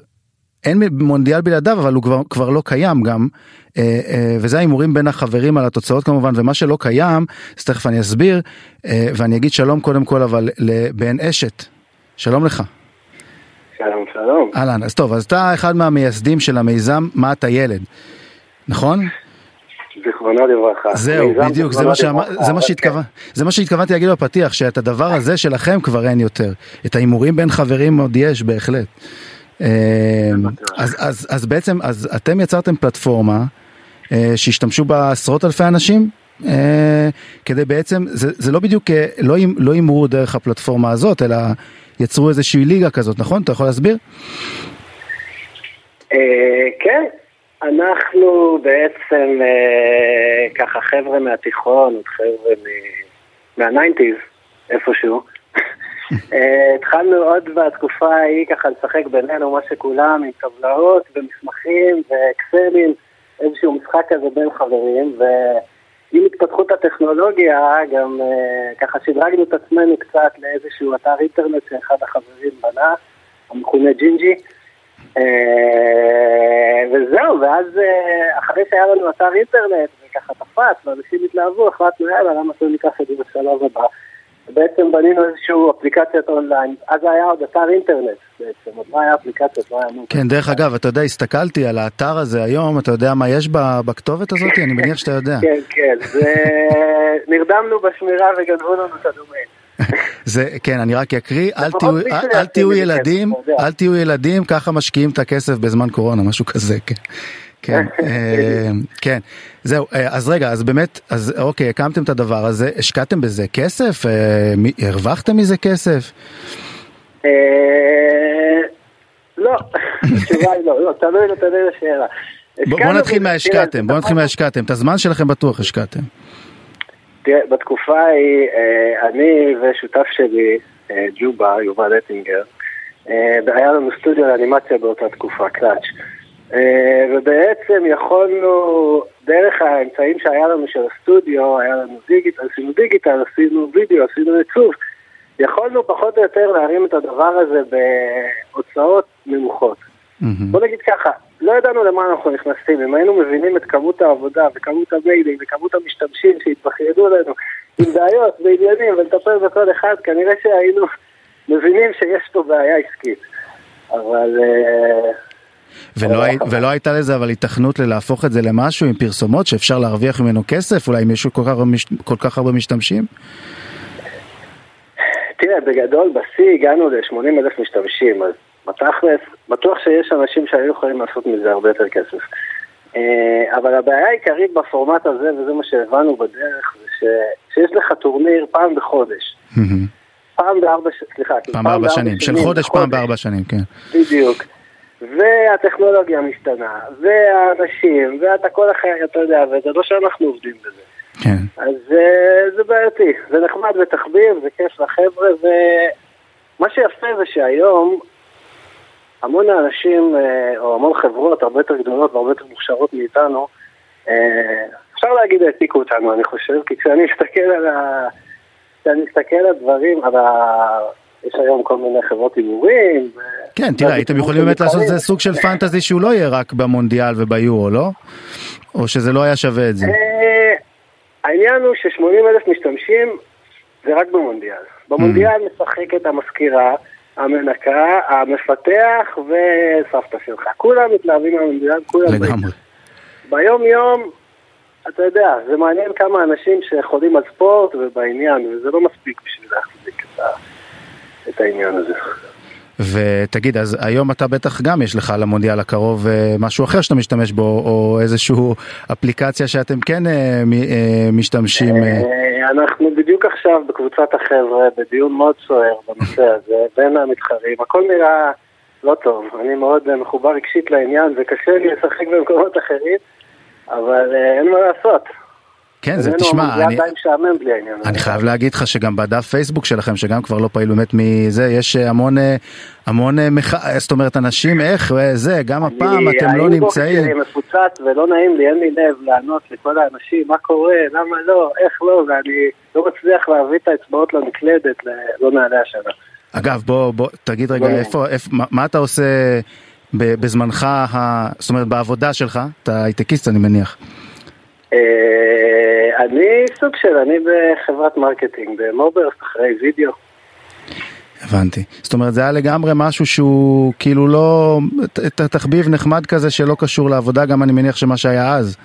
אין מונדיאל בלעדיו אבל הוא כבר, כבר לא קיים גם אה, אה, וזה ההימורים בין החברים על התוצאות כמובן ומה שלא קיים אז תכף אני אסביר אה, ואני אגיד שלום קודם כל אבל לבן אשת שלום לך. שלום שלום. אהלן אז טוב אז אתה אחד מהמייסדים של המיזם מה אתה ילד נכון? זיכרונו לברכה. זהו, בדיוק, זה מה שאמר- זה מה אבל שהתכוון- זה מה שהתכוונתי להגיד בפתיח, שאת הדבר הזה שלכם כבר אין יותר. את ההימורים בין חברים עוד יש בהחלט. אה, אז- אז אז בעצם, אז אתם יצרתם פלטפורמה אה, שהשתמשו בה עשרות אלפי אנשים? אה, כדי בעצם, זה זה לא בדיוק, אה, לא לא הימרו דרך הפלטפורמה הזאת, אלא יצרו איזושהי ליגה כזאת, נכון? אתה יכול להסביר? כן, אנחנו בעצם ככה חבר'ה מהתיכון, חבר'ה מהניינטיז, איפשהו. אה, התחלנו עוד בתקופה ההיא ככה לשחק בינינו, מה שכולם, עם טבלאות ומסמכים ואקסלים, איזשהו משחק כזה בין חברים, ועם התפתחות הטכנולוגיה גם אה, ככה שדרגנו את עצמנו קצת לאיזשהו אתר אינטרנט שאחד החברים בנה, המכונה ג'ינג'י. אה, וזהו, ואז אחרי שהיה לנו אתר אינטרנט וככה תפס ואנשים התלהבו, החלטנו יאללה, למה שלא ניקח את זה בשלב הבא. בעצם בנינו איזושהי אפליקציית אונליין, אז היה עוד אתר אינטרנט בעצם, עוד לא היה אפליקציות, לא היה נו. כן, דרך אגב, אתה יודע, הסתכלתי על האתר הזה היום, אתה יודע מה יש בכתובת הזאת? אני מניח שאתה יודע. כן, כן, זה... נרדמנו בשמירה וגנבו לנו את הדומיין. זה, כן, אני רק אקריא, אל תהיו, אל, תהיו ילדים. אל תהיו ילדים, ככה משקיעים את הכסף בזמן קורונה, משהו כזה, כן. כן, אה, כן, זהו, אה, אז רגע, אז באמת, אז אוקיי, הקמתם את הדבר הזה, השקעתם בזה כסף? אה, הרווחתם מזה כסף? אה, לא, התשובה היא לא, לא, תלוי, תלוי לשאלה. בוא נתחיל מהשקעתם, בוא נתחיל מהשקעתם, את הזמן שלכם בטוח השקעתם. תראה, בתקופה ההיא, אני ושותף שלי, ג'ובה, יובל אטינגר, היה לנו סטודיו לאנימציה באותה תקופה, קלאץ'. אה, ובעצם יכולנו, דרך האמצעים שהיה לנו של הסטודיו, היה לנו דיגיטל, עשינו דיגיטל, עשינו וידאו, עשינו עיצוב, יכולנו פחות או יותר להרים את הדבר הזה בהוצאות נמוכות. מהמם. בוא נגיד ככה, לא ידענו למה אנחנו נכנסים, אם היינו מבינים את כמות העבודה וכמות המיילים וכמות המשתמשים שהתבכיינו לנו עם בעיות ועניינים ולטפל בכל אחד, כנראה שהיינו מבינים שיש פה בעיה עסקית. אבל אה, ולא, הי- ולא הייתה לזה אבל היתכנות ללהפוך את זה למשהו עם פרסומות שאפשר להרוויח ממנו כסף, אולי אם יש כל כך כל כך הרבה משתמשים? תראה, בגדול בשיא הגענו ל-80 אלף משתמשים, אז בתכלס, בטוח שיש אנשים שהיו יכולים לעשות מזה הרבה יותר כסף. אה, אבל הבעיה העיקרית בפורמט הזה, וזה מה שהבנו בדרך, זה ש- שיש לך טורניר פעם בחודש. פעם בארבע, סליחה, פעם בארבע שנים, של חודש פעם בארבע שנים, כן. בדיוק. והטכנולוגיה משתנה, והאנשים, ואתה כל החיים, אתה יודע, וזה לא שאנחנו עובדים בזה. כן. אז אה, זה בעייתי, זה נחמד ותחביב, זה כיף לחבר'ה, ומה שיפה זה שהיום המון אנשים, אה, או המון חברות הרבה יותר גדולות והרבה יותר מוכשרות מאיתנו, אה, אפשר להגיד העתיקו אותנו, אני חושב, כי כשאני מסתכל על ה... כשאני מסתכל על דברים, על ה... יש היום כל מיני חברות הימורים. כן, תראה, הייתם יכולים באמת לעשות את זה מתחרים. סוג של פנטזי שהוא לא יהיה רק במונדיאל וביורו, לא? או שזה לא היה שווה את זה. אה, העניין הוא ש-80 אלף משתמשים זה רק במונדיאל. במונדיאל משחקת המזכירה, המנקה, המפתח וסבתא שלך. כולם מתלהבים מהמונדיאל, כולם... לגמרי. ביום יום, אתה יודע, זה מעניין כמה אנשים שחולים על ספורט ובעניין, וזה לא מספיק בשביל להחזיק את, ה... את העניין הזה. ותגיד, אז היום אתה בטח גם יש לך למונדיאל הקרוב אה, משהו אחר שאתה משתמש בו, או איזשהו אפליקציה שאתם כן אה, אה, משתמשים. אנחנו בדיוק עכשיו בקבוצת החבר'ה בדיון מאוד סוער בנושא הזה, בין המתחרים. הכל נראה לא טוב. אני מאוד מחובר רגשית לעניין, וקשה לי לשחק במקומות אחרים, אבל אין מה לעשות. כן, זה תשמע, אני... אני חייב להגיד לך שגם בדף פייסבוק שלכם שגם כבר לא פעיל באמת מזה יש אה, המון אה, המון אה, מח... זאת אומרת אנשים איך אה, זה גם הפעם אני- אתם לא נמצאים שלי מפוצץ ולא נעים לי, אין לי לב לענות לכל האנשים, מה קורה, למה לא, איך לא, ואני לא מצליח להביא את האצבעות למקלדת, לא נעלה השנה. אגב בוא בוא תגיד רגע לא. איפה איפה מה, מה אתה עושה בזמנך ה... זאת אומרת בעבודה שלך אתה הייטקיסט אני מניח. אה, אני סוג של, אני בחברת marketing, במוברס אחרי וידאו. הבנתי זאת אומרת זה היה לגמרי משהו שהוא כאילו לא תחביב נחמד כזה שלא קשור לעבודה גם אני מניח שמה שהיה אז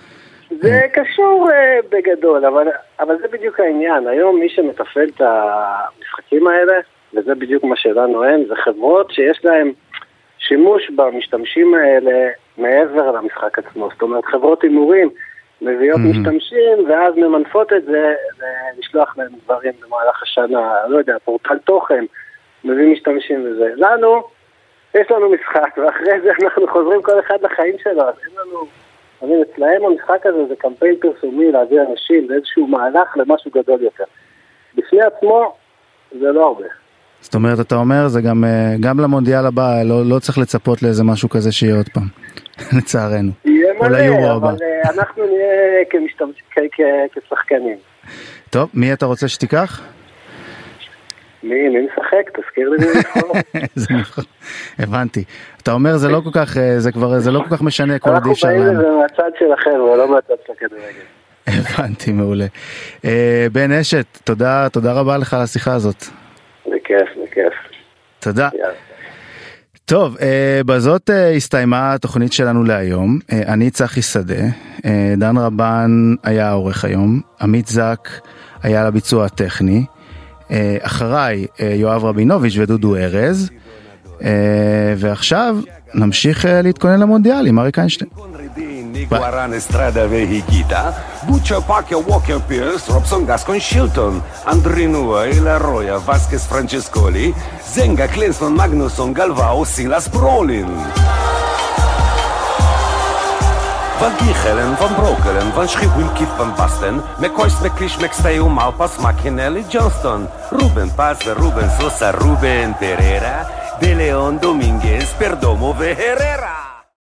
זה קשור uh, בגדול, אבל, אבל זה בדיוק העניין. היום מי שמתפעל את המשחקים האלה, וזה בדיוק מה שלנו אין, זה חברות שיש להן שימוש במשתמשים האלה מעבר למשחק עצמו. זאת אומרת, חברות הימורים מביאות mm-hmm. משתמשים, ואז ממנפות את זה לשלוח להם דברים במהלך השנה, לא יודע, פורטל תוכן, מביא משתמשים וזה. לנו, יש לנו משחק, ואחרי זה אנחנו חוזרים כל אחד לחיים שלו, אז אין לנו... אני מבין, אצלהם המשחק הזה זה קמפיין פרסומי להביא אנשים לאיזשהו מהלך למשהו גדול יותר. בפני עצמו, זה לא הרבה. זאת אומרת, אתה אומר, זה גם, אה, גם למונדיאל הבא, לא, לא צריך לצפות לאיזה משהו כזה שיהיה עוד פעם, לצערנו. יהיה מלא, אבל אה, אנחנו נהיה כשחקנים. טוב, מי אתה רוצה שתיקח? מי, מי משחק? תזכיר לי מי נבחר. הבנתי. אתה אומר זה לא כל כך, אה, זה כבר, זה לא כל כך משנה כל עוד אי אפשר אנחנו באים לזה מהצד של החבר'ה, לא מהצד של הכדורגל. הבנתי, מעולה. בן אשת, תודה, תודה רבה לך על השיחה הזאת. בכיף, בכיף. תודה. טוב, אה, בזאת אה, הסתיימה התוכנית שלנו להיום. אה, אני צחי שדה, דן רבן היה העורך היום, עמית זק היה לביצוע הטכני, אחריי יואב רבינוביץ' ודודו ארז, ועכשיו נמשיך להתכונן למונדיאל עם אריק איינשטיין. Guarane Estrada Vehigita, Butcher Parker Walker Pierce, Robson Gascon Shilton, Andrinua, Ilaroya, Vasquez Francescoli, Zenga Klinsman Magnusson Galvao, Silas Brolin. Van Giechelen, Van Brokelen, Van Schiphol, Kip Van Basten, McCoy's, McLeish, McStay, Malpas, McKinley, Johnston, Ruben Paz, Ruben Sosa, Ruben Pereira, De Leon Dominguez, Perdomo, Herrera.